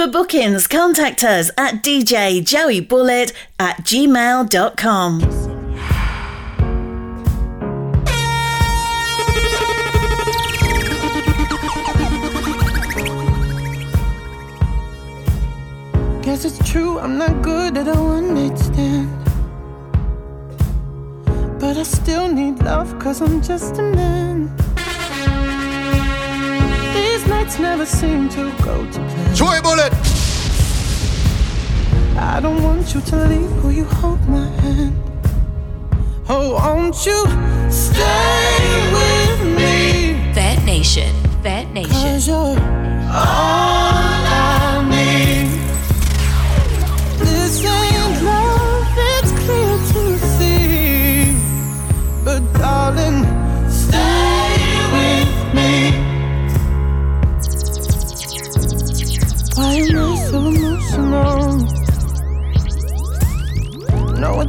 For bookings, contact us at djjoeybullet at gmail.com. Guess it's true, I'm not good at a one night stand. But I still need love, cause I'm just a man nights never seem to go to plan. Joey Bullet! I don't want you to leave, will you hold my hand? Oh, won't you stay with me? That Nation, that Nation. Cause you're all I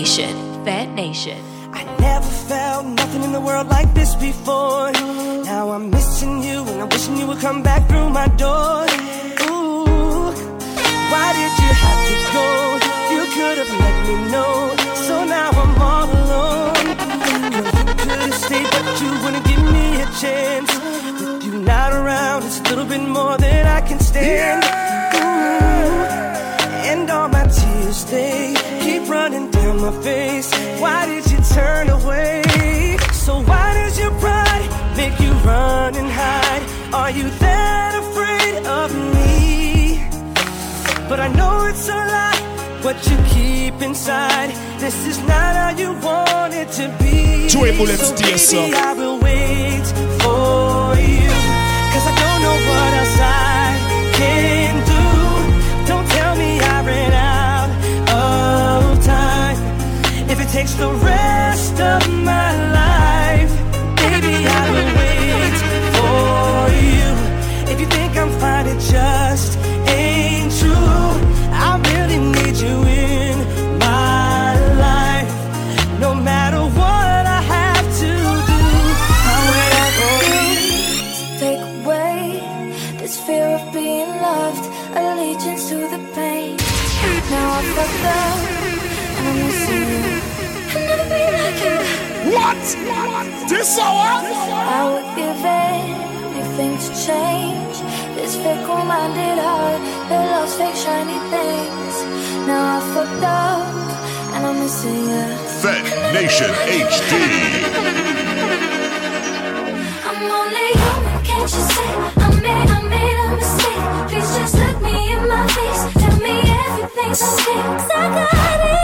Nation. Fat Nation. I never felt nothing in the world like this before. Now I'm missing you and I'm wishing you would come back through my door. Ooh, why did you have to go? You could have let me know. So now I'm all alone. You could have stayed, but you wouldn't give me a chance. With you not around, it's a little bit more than I can stand. Ooh, my face. Why did you turn away? So why does your pride make you run and hide? Are you that afraid of me? But I know it's a lie, what you keep inside. This is not how you want it to be. So baby. I will wait for you. Cause I don't know what else I can takes the rest of my life, baby, I will wait for you. If you think I'm fine, it just ain't true. I really need you I would give anything to change this fickle-minded heart that loves fake shiny things. Now I fucked up, and I'm missing you. Fat Nation HD. I'm only human, can't you see? I made, I made a mistake. Please just look me in my face. Tell me everything's okay. 'Cause I got it.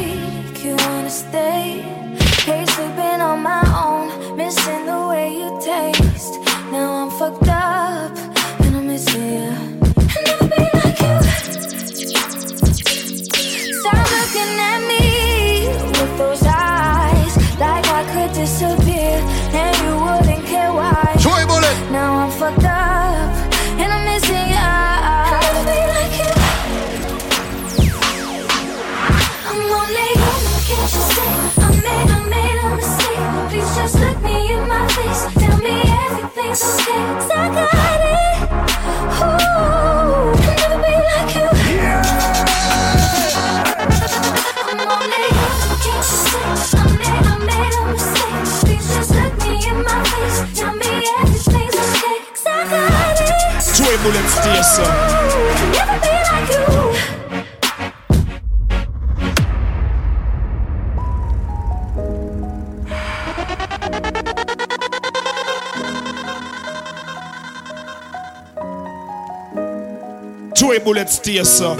Joey Bullets, dear sir.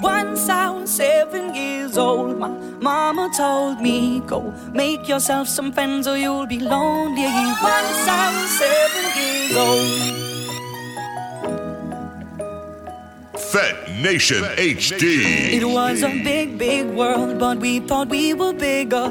Once I was seven years old, my mama told me, Go make yourself some friends or you'll be lonely. Once I was seven years old. Fat Nation HD. It was a big, big world, but we thought we were bigger.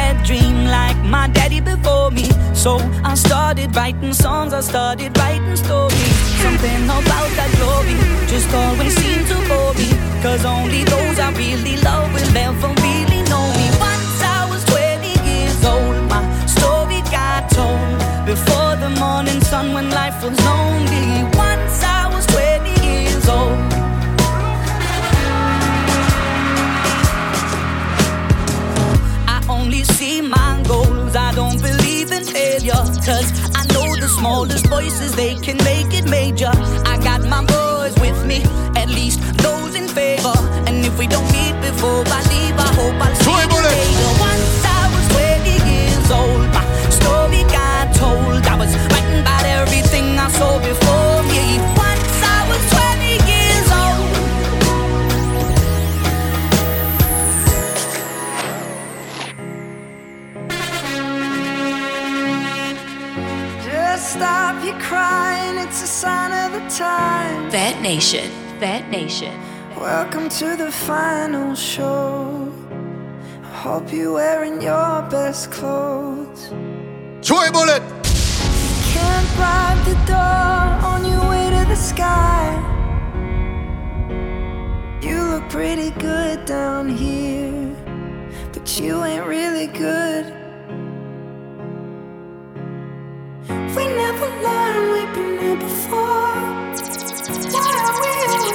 dream like my daddy before me. So I started writing songs, I started writing stories. Something about that glory they can make it major. I got my boys with me, at least those in favor. And if we don't meet before I Nation. Fat Nation. Welcome to the final show. I hope you're wearing your best clothes. Joey Bullet! Can't bribe the door on your way to the sky. You look pretty good down here, but you ain't really good. We never learned we've been here before.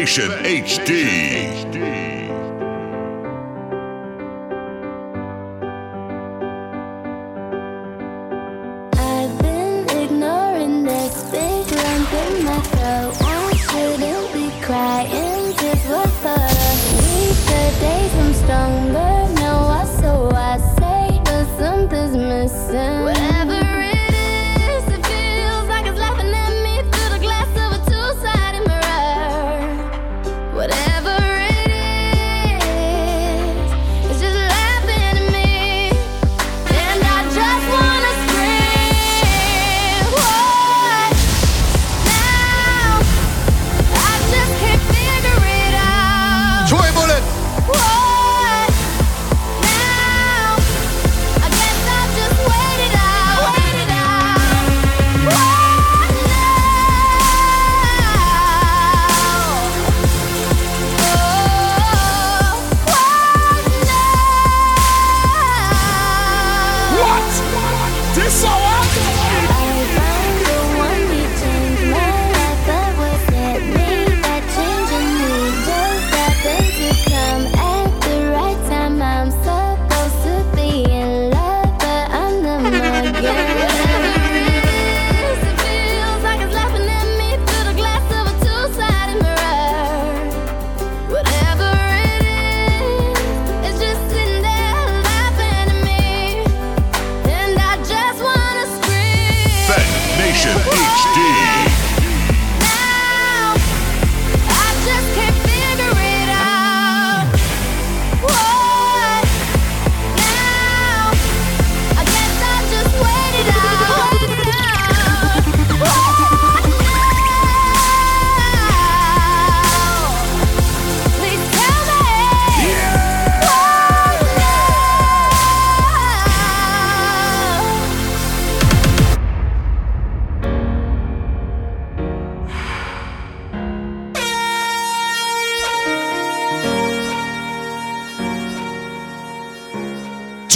Fat Nation HD.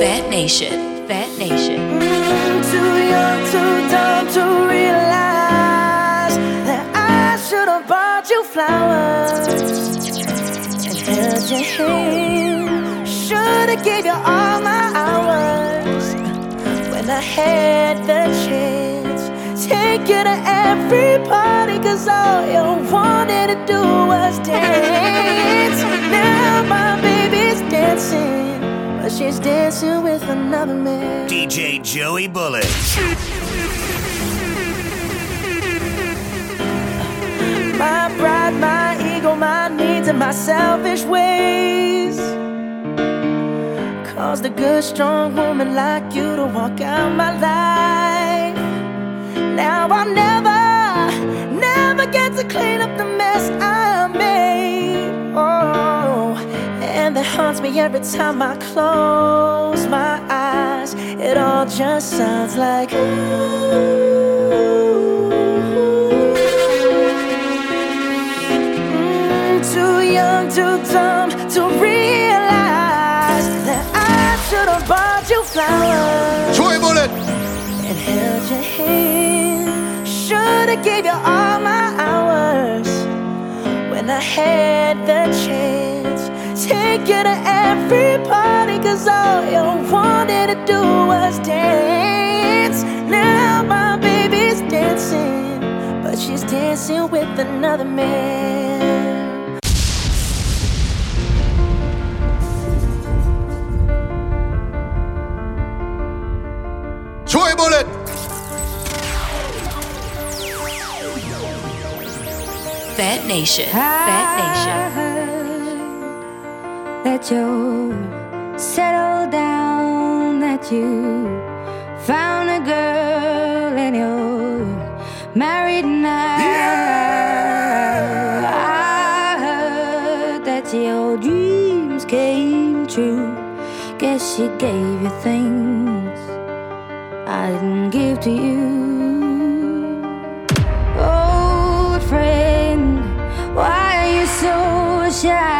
Fat Nation. Fat Nation. Mm, too young, too dumb to realize that I should have bought you flowers and held your hand. Should have gave you all my hours when I had the chance. Take you to every party, cause all you wanted to do was dance. Now my baby's dancing, but she's dancing with another man. DJ Joey Bullets. My pride, my ego, my needs, and my selfish ways caused a good, strong woman like you to walk out my life. Now I'll never, never get to clean up the mess I haunts me every time I close my eyes. It all just sounds like Mm, too young, too dumb to realize that I should have bought you flowers Joey Bullet. and held your hand. Should have gave you all my hours when I had the chance. Take you to every party, cause all you wanted to do was dance. Now my baby's dancing, but she's dancing with another man. Joey Bullet. Fat Nation. Fat Nation. That you settled down, that you found a girl and you're married now. I heard that your dreams came true. Guess she gave you things I didn't give to you. Old friend, why are you so shy?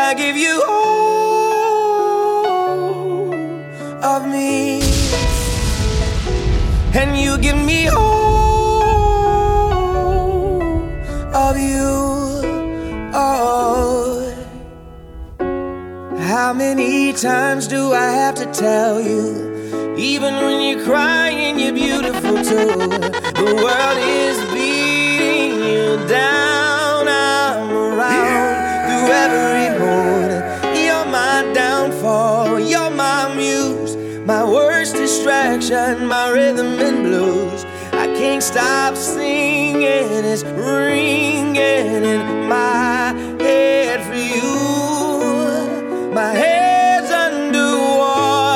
I give you all of me. And you give me all of you. Oh. How many times do I have to tell you? Even when you're crying, you're beautiful too. The world is beating you down. Distraction, my rhythm and blues. I can't stop singing. It's ringing in my head for you. My head's underwater,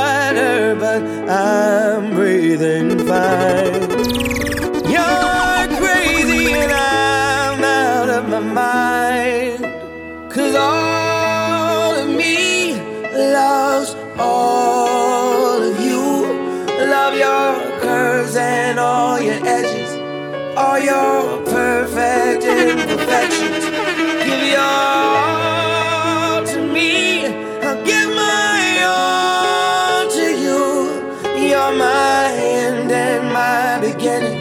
but I'm breathing fine. All your perfect imperfections. Give your all to me. I'll give my all to you. You're my end and my beginning.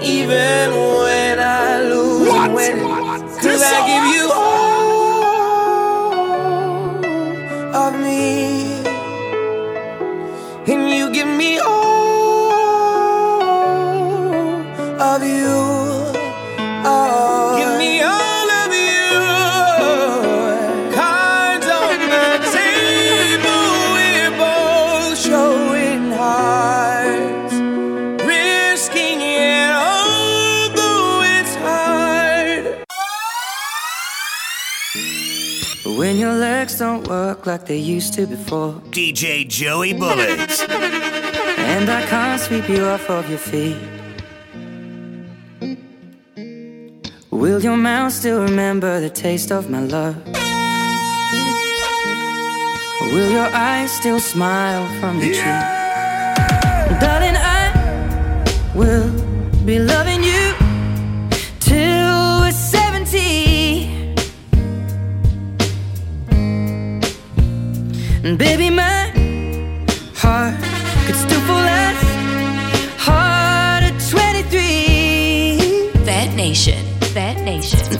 Even when I lose, I'm winning. Cause I give you all of me. And you give me all of you. Like they used to before, DJ Joey Bullets. and I can't sweep you off of your feet. Will your mouth still remember the taste of my love? Will your eyes still smile from the tree? Darling, I will be loving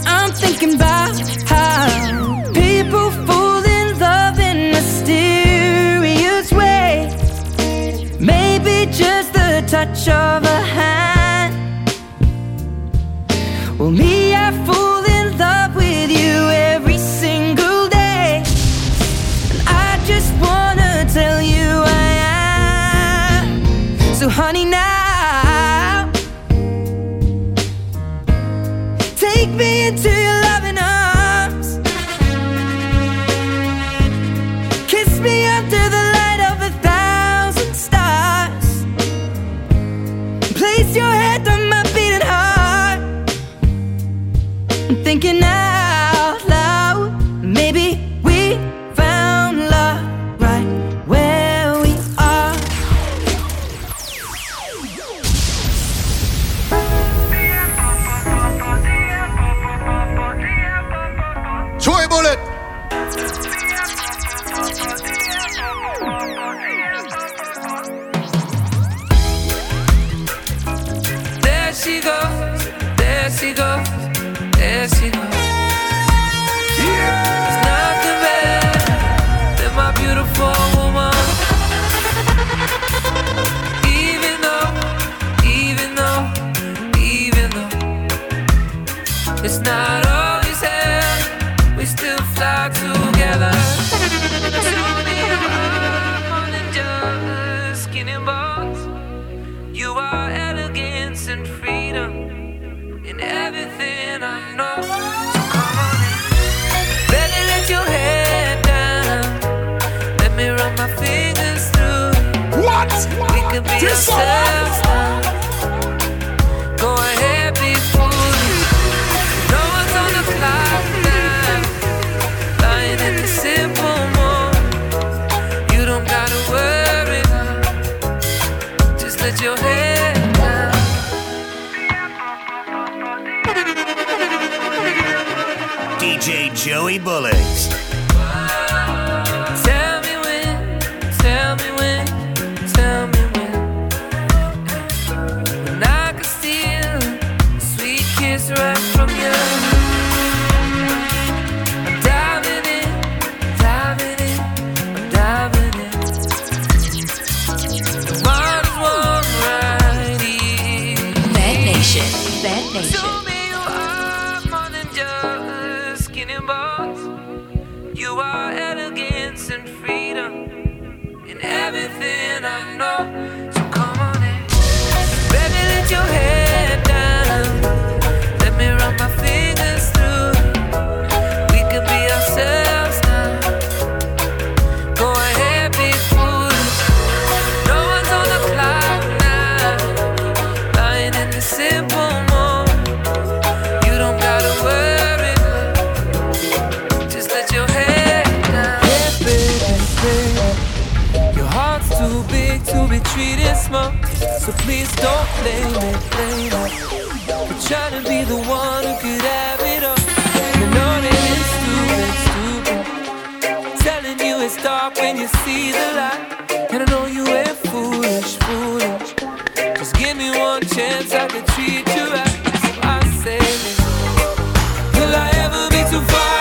I'm thinking about how people fall in love in a mysterious ways. Maybe just the touch of a hand. Take me into your small. So please don't blame me, blame me. For trying to be the one who could have it all. You know that it's stupid, stupid. Telling you it's dark when you see the light. And I know you ain't foolish, foolish. Just give me one chance, I can treat you right. So I say this. Will I ever be too far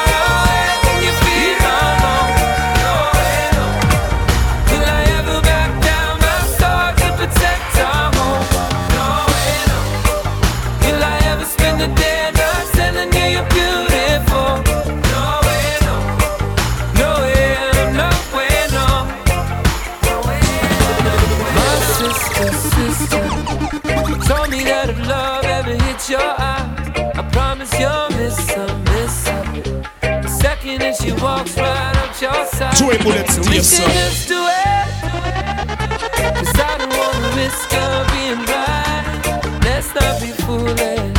she walks right up your side, Joey Bullets, we just do it. Cause I don't wanna risk her being right. Let's not be foolish.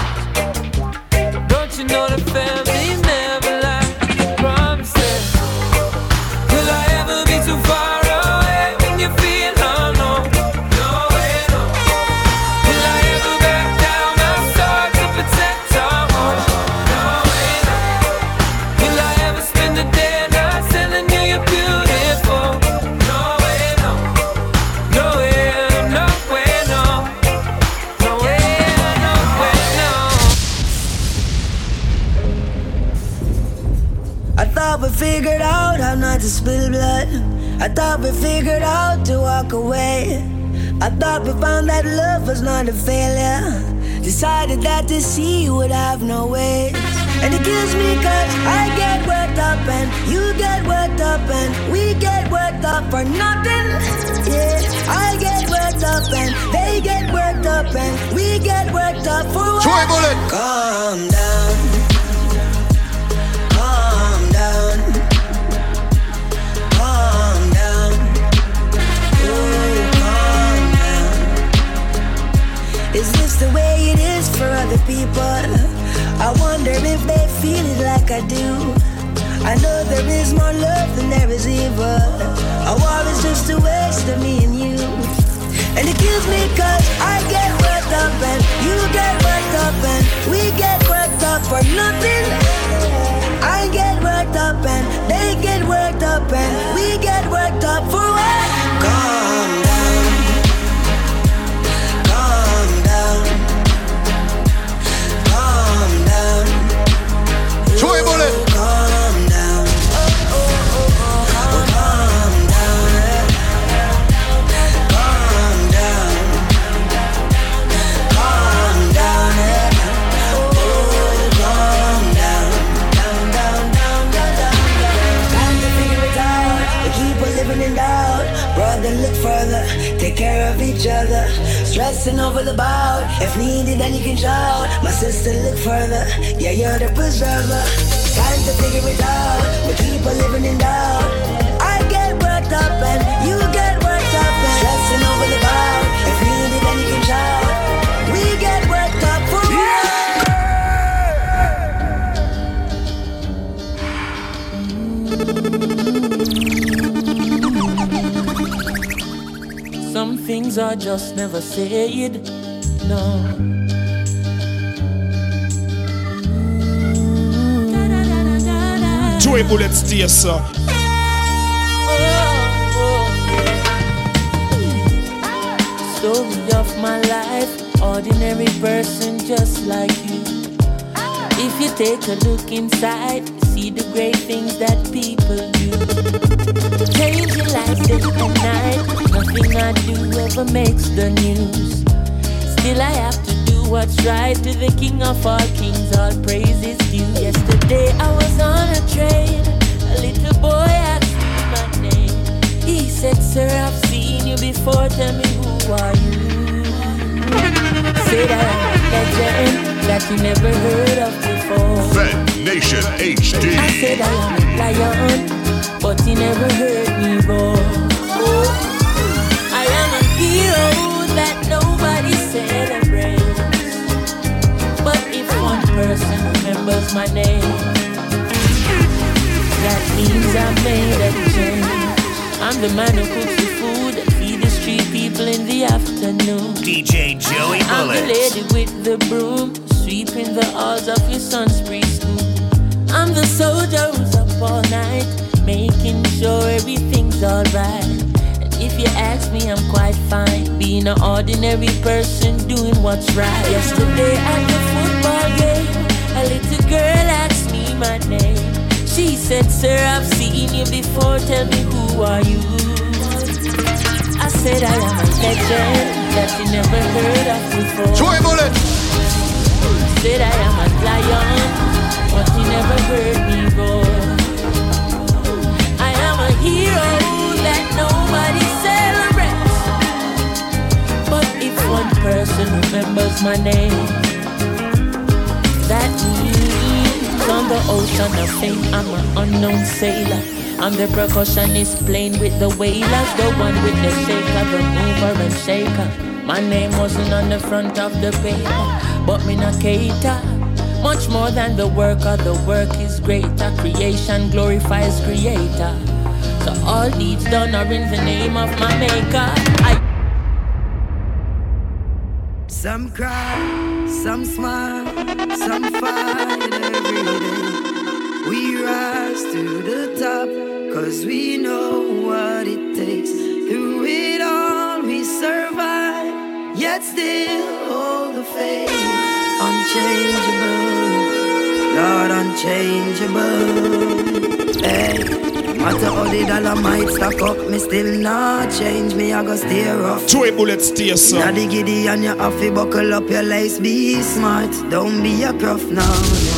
To spill blood. I thought we figured out to walk away. I thought we found that love was not a failure. Decided that to see would have no way. And it kills me cause I get worked up and you get worked up and we get worked up for nothing. Yeah, I get worked up and they get worked up and we get worked up for what? Calm down. The way it is for other people? I wonder if they feel it like I do. I know there is more love than there is evil. A war is just a waste of me and you. And it kills me cause I get worked up and you get worked up and we get worked up for nothing. I get worked up and they get worked up and we get worked up for what? Calm Stressing over the bout. If needed, then you can shout. My sister, look further. Yeah, you're the preserver. Time to figure it out. We keep on living in doubt. Are just never said. No. Joey Bullet stay, sir. Story of my life, ordinary person just like you. If you take a look inside, see the great things that people do. Change your life day and night, nothing I do ever makes the news. Still, I have to do what's right to the King of all kings, all praises due. Yesterday, I was on a train, a little boy asked me my name. He said, Sir, I've seen you before, tell me who are you? Said I'm a legend that you never heard of before. Fat Nation HD. I said I am a lion, but he never heard me roar. I am a hero that nobody celebrates. But if one person remembers my name, that means I made a change. I'm the man who cooks the food and feed the street people in the afternoon. DJ Joey I'm the lady with the broom, sweeping the halls of your son's. I'm the soldier who's up all night, making sure everything's alright. If you ask me, I'm quite fine, being an ordinary person doing what's right. Yesterday at the football game, a little girl asked me my name. She said, Sir, I've seen you before, tell me who are you? I said I am a legend that you never heard of before. Joey Bullet. Said I am a lion, but you never heard me roar. I am a hero person remembers my name, that means on the ocean of fame, I'm an unknown sailor. I'm the percussionist playing with the wailers, the one with the shaker, the mover and shaker. My name wasn't on the front of the paper, but me not cater. Much more than the worker, the work is greater. Creation glorifies creator. So all deeds done are in the name of my maker. I Some cry, some smile, some fight every day. We rise to the top, cause we know what it takes. Through it all, we survive, yet still hold the faith. Unchangeable, Lord, unchangeable. Matter how the dollar might stack up, me still not change. Me, I go stay rough. Joey Bullet stay, Now sir. the giddy and you have to buckle up your lace, be smart. Don't be a gruff now.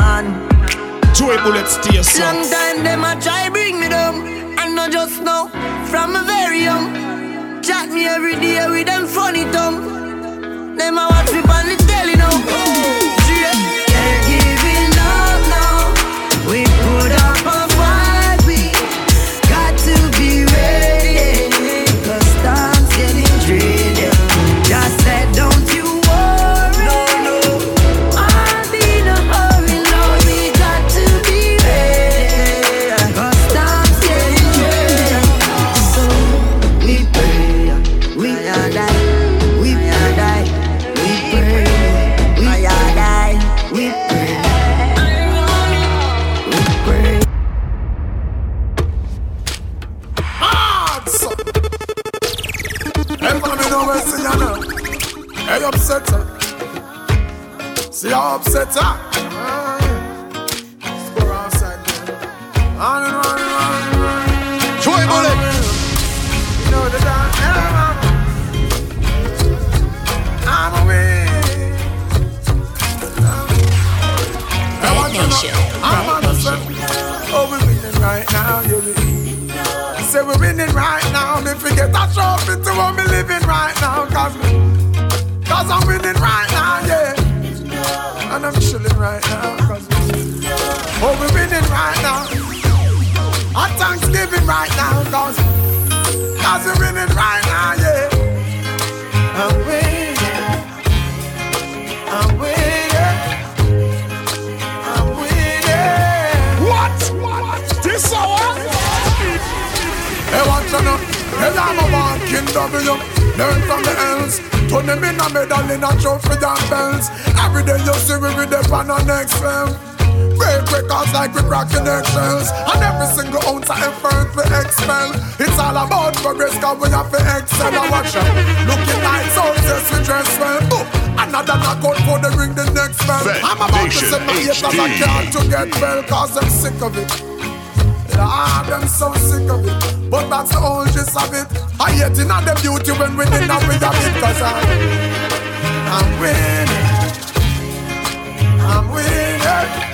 Man. Joey Bullet stay, sir. Long time them a try bring me down, and not just now, from a very young. Chat me every day with them funny tongue. Them a watch me on the telly now. Can't Learn from the else. Turn them in a medal in a trophy and bells. Every day you see we with them on next film. Break records like we cracking eggshells. And every single ounce of effort we expel. It's all about progress cause we have to excel. And watch out. Looking like soldiers we dress well. Oh, another knockout for the ring the next bell. I'm about Nation to send my haters HD. card to get well cause I'm sick of it. Ah, them so sick of it. But that's the whole gist of it. I hate in the beauty when we did not with a bit cause I, I'm winning. I'm winning.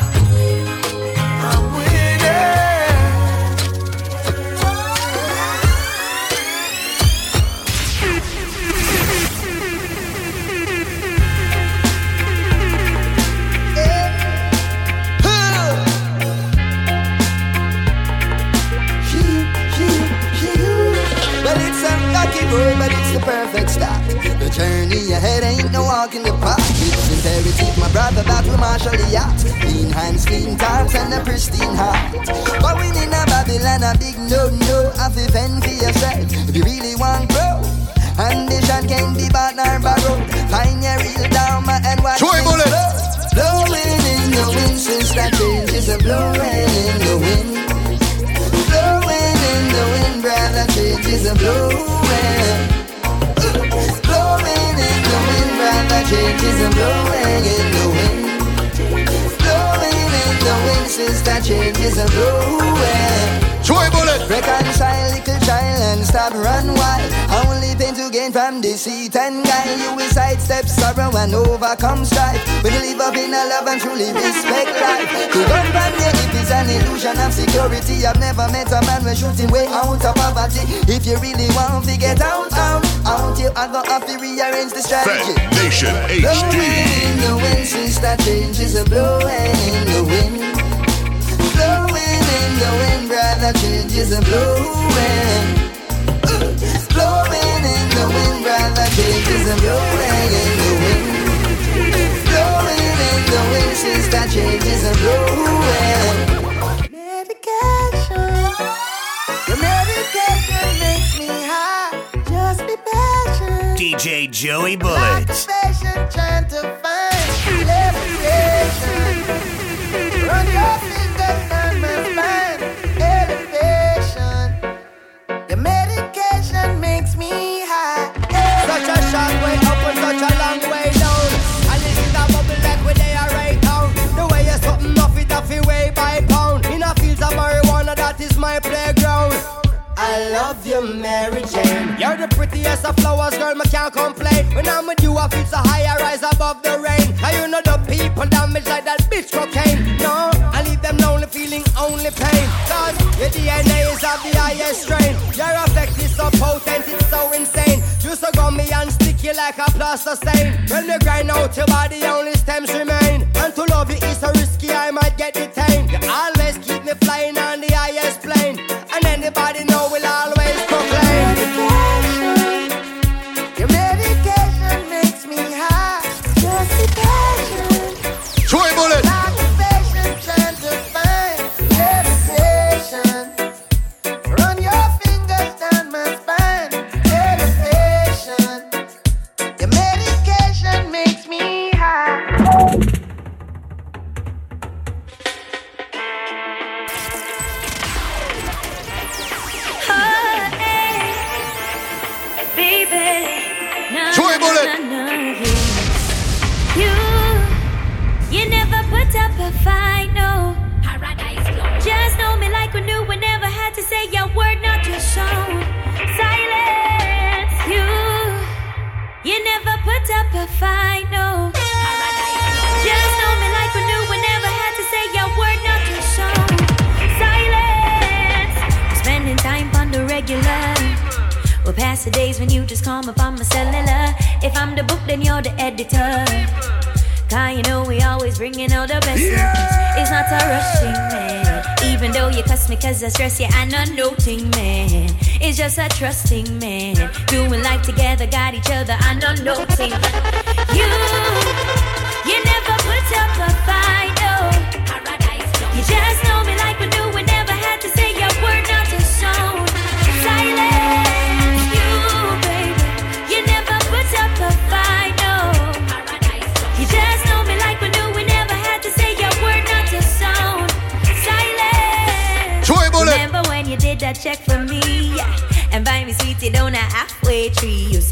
The perfect start. The journey ahead ain't no walk in the park. It's imperative, my brother, that we marshal the yacht. Clean hands, clean thoughts, and a pristine heart. But we in a Babylon, a big no, no. Have to fend for yourself if you really want grow. Ambition can be bought nor borrowed. Find your real dharma and watch Joy it Bullet. flow. Blowing in the wind since that change is a blowing in the wind. Blowing in the wind, brother, change is a blowing. Blowing in the wind, brother, change is a blowing in the wind. Blowing in the wind, sister, change is a blowing. Joey Bullet. Reconcile, little child, and stop run wild. To gain from deceit and guile. You will sidestep sorrow and overcome strife. When you live up in a love and truly respect life. To run from your if it's an illusion of security. I've never met a man who's shooting way out of poverty. If you really want to get out, out, out, you are gonna have to rearrange the strategy. Nation Blowing HD. in the wind, sister, change is a blowing in the wind. Blowing in the wind, brother, change is a blowing. Uh, Blowing in the wind, brother, change is blowing in the wind. Blowing in the wind, is a blowing. Medication, your medication makes me high. Just be patient. DJ Joey Bullets. I love you, Mary Jane. You're the prettiest of flowers, girl, me can't complain. When I'm with you, I feel so high, I rise above the rain. How you know the people damage like that bitch cocaine? No, I leave them lonely, feeling only pain. Cause your DNA is of the highest strain. Your effect is so potent, it's so insane. You so gummy and sticky like a plaster stain. When you grind out your body, only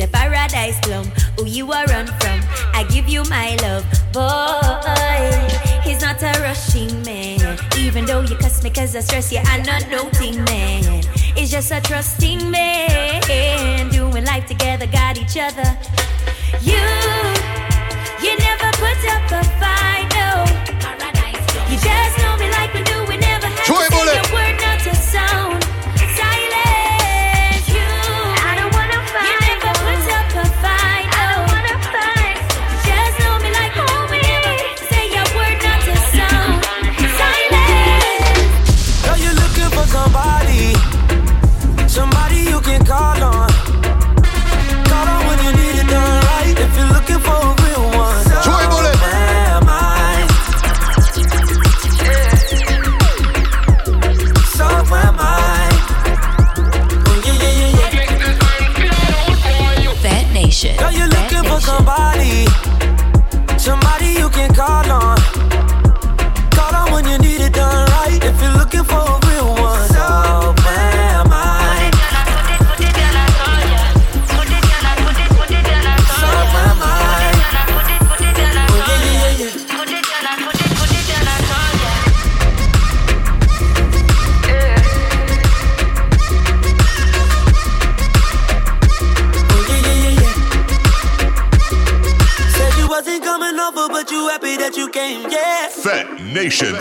A paradise plum. Who you are run from? I give you my love, boy. He's not a rushing man. Even though you cuss me cause I stress you, I'm not noting man. He's just a trusting man. Doing life together, got each other. You, you never put up a fight, no. You just know me like we do. We never had to say a word, not a sound.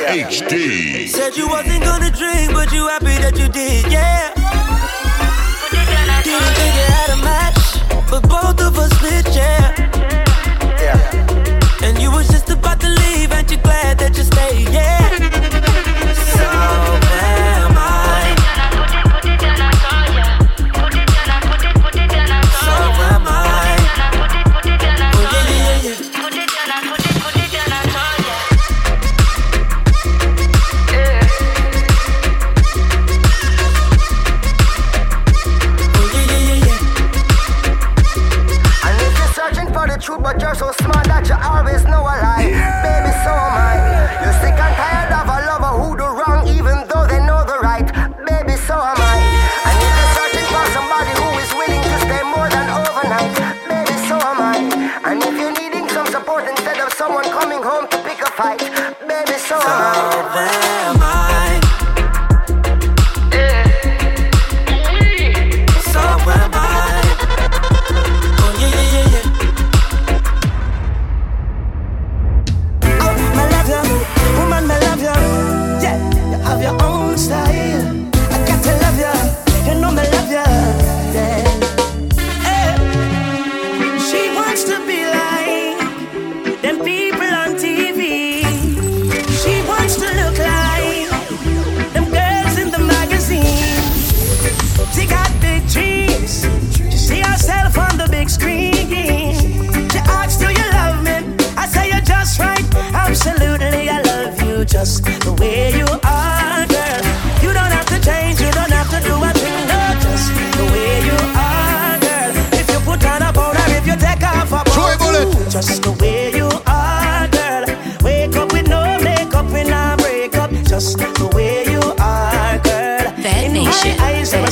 HD. Just the way you are, girl. You don't have to change, you don't have to do a thing, no, just the way you are, girl. If you put on a powder, if you take off a powder, just the way you are, girl. Wake up with no makeup, when I break up, just the way you are, girl. Fat In Nation, my eyes, you're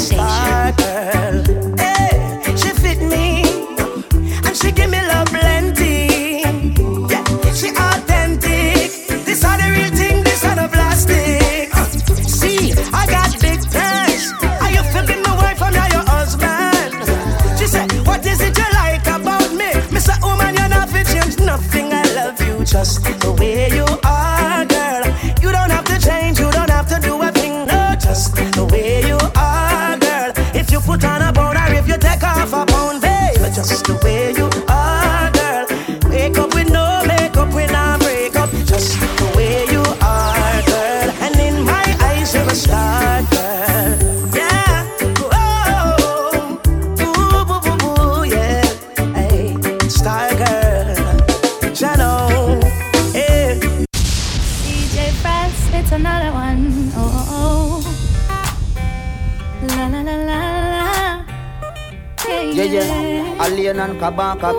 Alien and Kabaka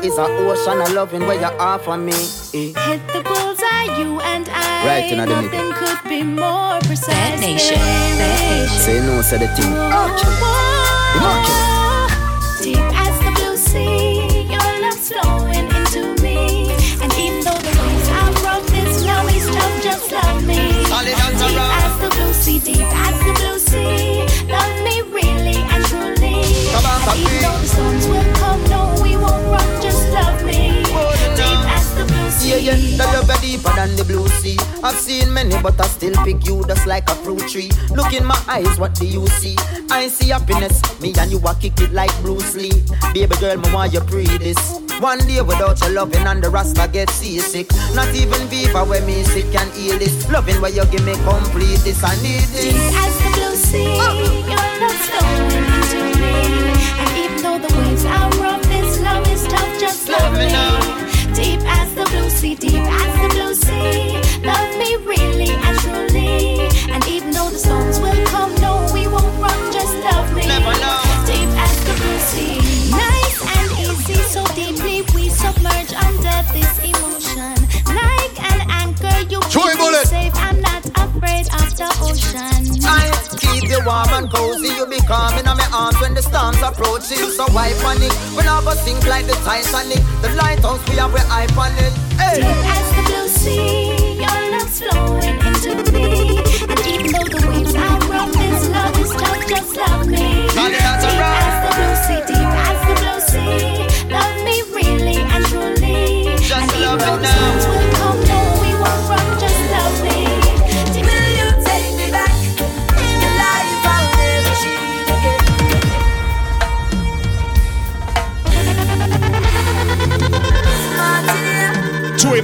P is a ocean of loving where you offer me. Eh. Hit the bullseye, you and I. Right in the middle. Nothing could be more precise. Fat Nation, Fat Nation. Say no, say the thing. Deep as the blue sea, your love's flowing into me. And even though the waves are rough, this love is tough, just love me. Solid as Deep as the blue sea, deep as the blue sea, love me really and truly. Come on, And even though the storms will the blue sea. Yeah, yeah, that love are deeper than the blue sea. I've seen many, but I still pick you just like a fruit tree. Look in my eyes, what do you see? I see happiness, me and you are kick it like Bruce Lee. Baby girl, me want you pre this. One day without your loving and the rasta get seasick. Not even Viva where me sick can heal this. Loving where you give me complete this, I need Deep this. as the blue sea, oh. your love's flowing into me. And even though the waves are rough, this love is tough, just love me. Deep as the blue sea, deep as the blue sea, love me really warm and cozy. You be calm in my arms when the storms approach you. So why panic? We go sink like the Titanic. The lighthouse we have we hype on it. Hey. Deep as the blue sea, your love's flowing into me. And even though the waves are rough, this love is tough, just love me. Deep as the blue sea,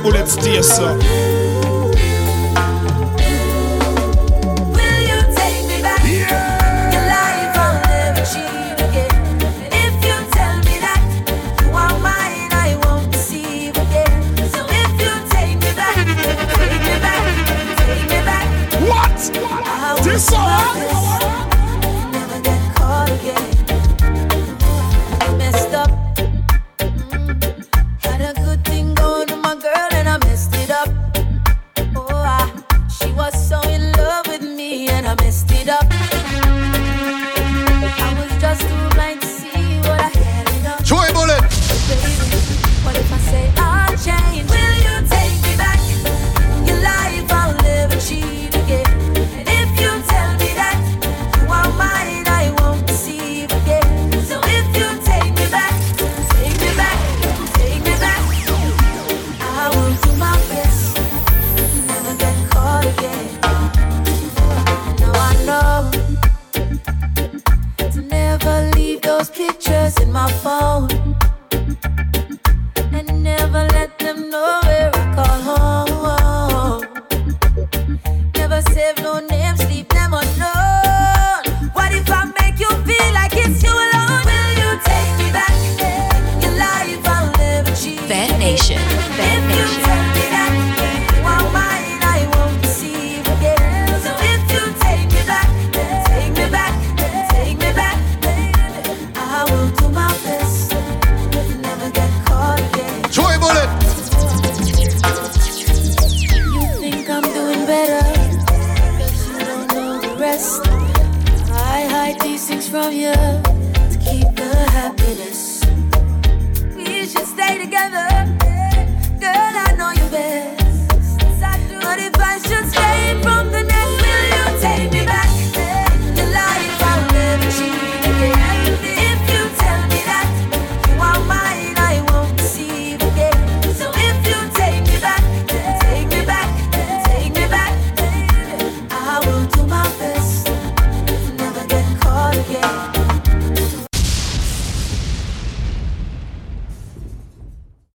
bullet stay, sir.